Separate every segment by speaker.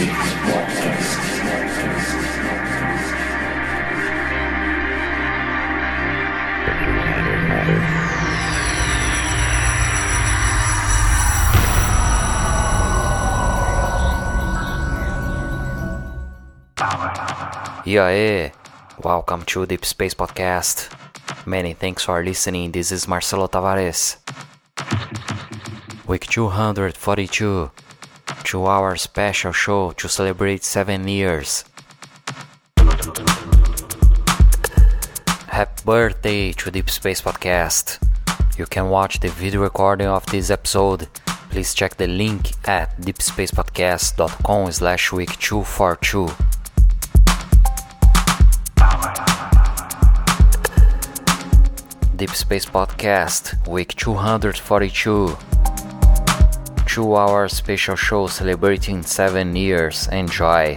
Speaker 1: E welcome to Deep Space Podcast. Many thanks for listening. This is Marcelo Tavares. Week 242, two hour special show to celebrate 7 years. Happy birthday to Deep Space Podcast. You can watch the video recording of this episode. Please check the link at deepspacepodcast.com slash week 242. Deep Space Podcast, week 242. Two hour special show celebrating 7 years. Enjoy!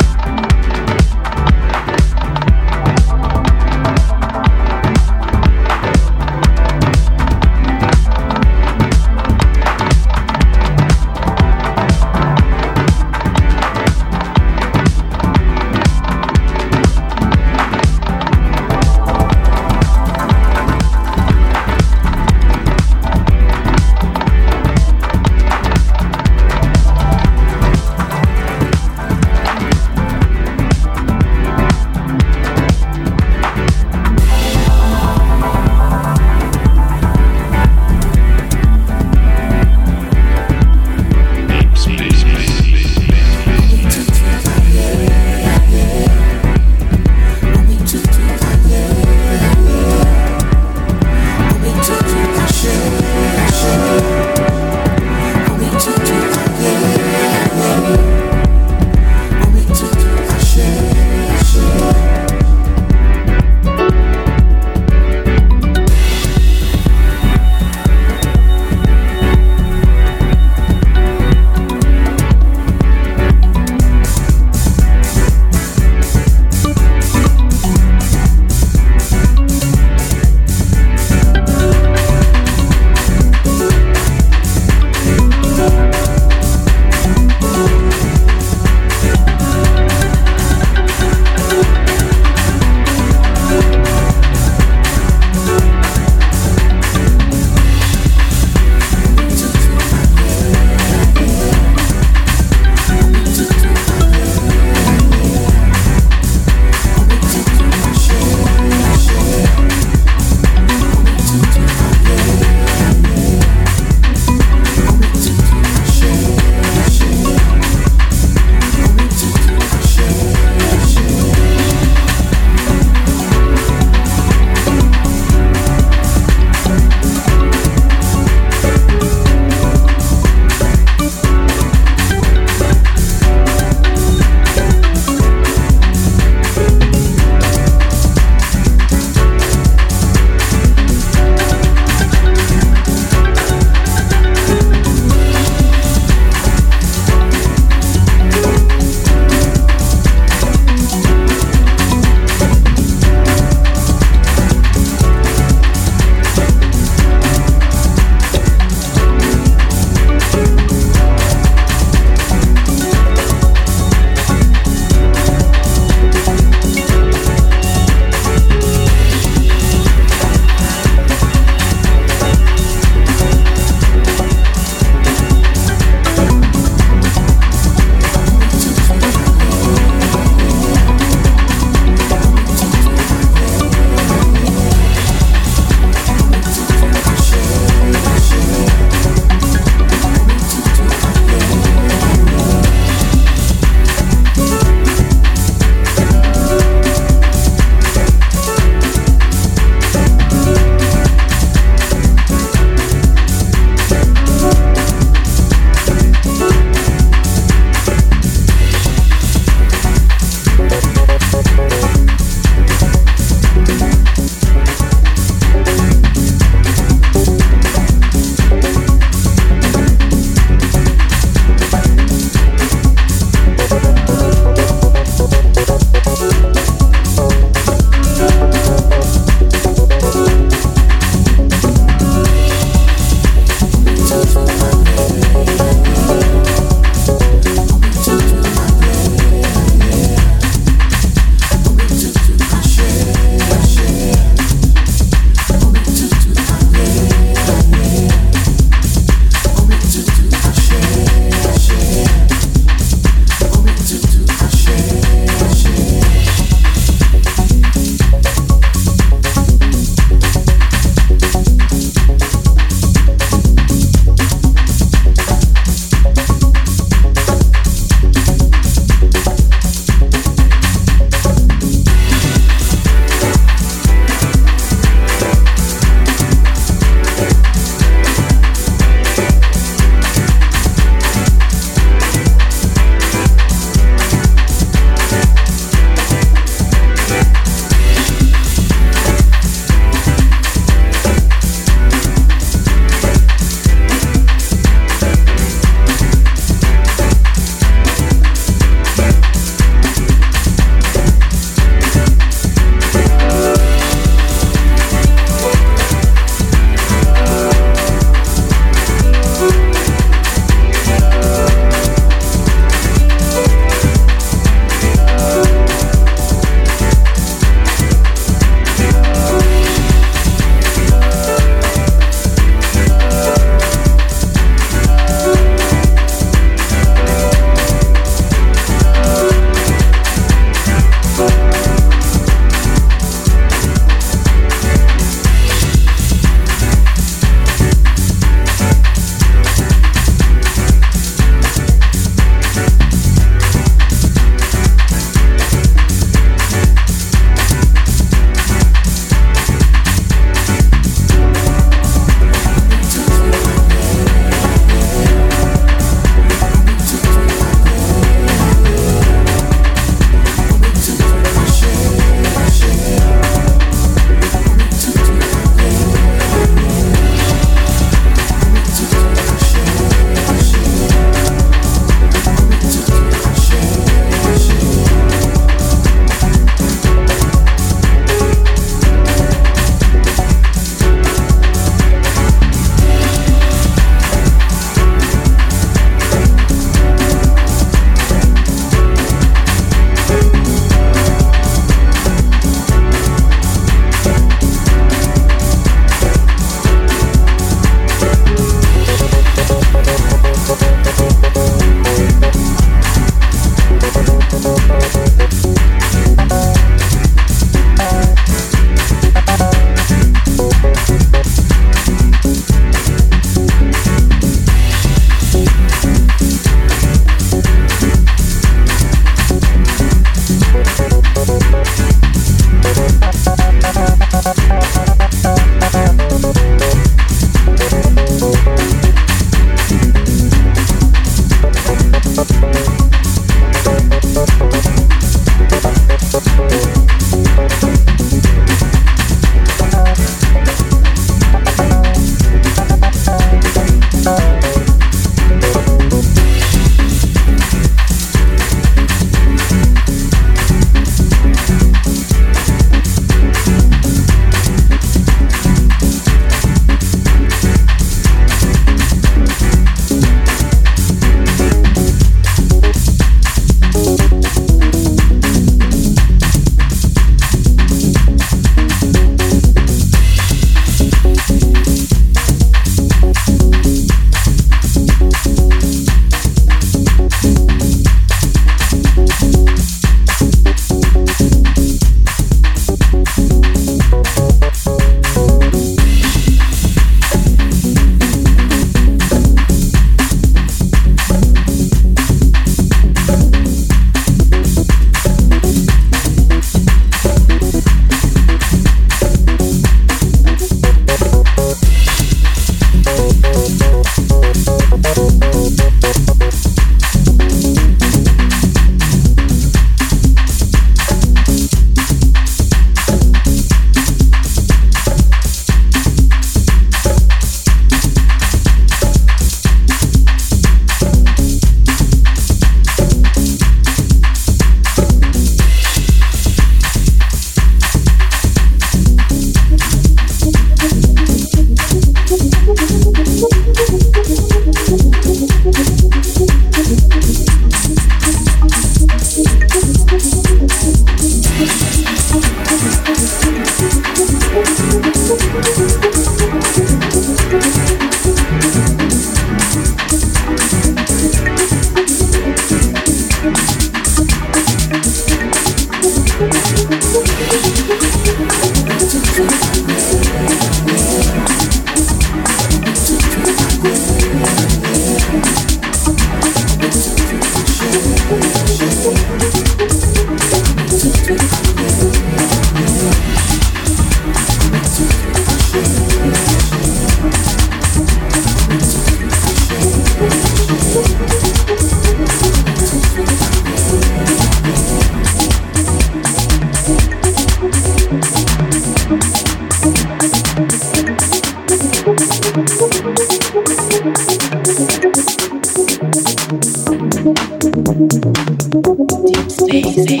Speaker 2: amazing.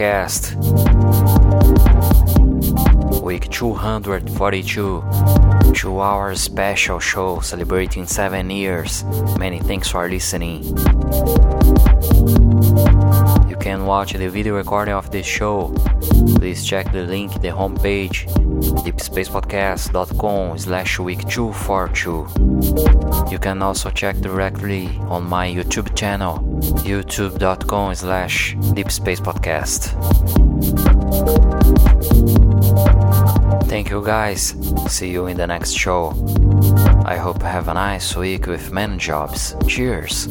Speaker 2: Podcast.
Speaker 1: Week 242. two hour special show celebrating seven years. Many thanks for listening. You can watch the video recording of this show. Please check the link the homepage deepspacepodcast.com slash week 242. You can also check directly on my YouTube channel youtube.com slash deepspacepodcast. Thank you guys. See you in the next show. I hope you have a nice week with many jobs. Cheers.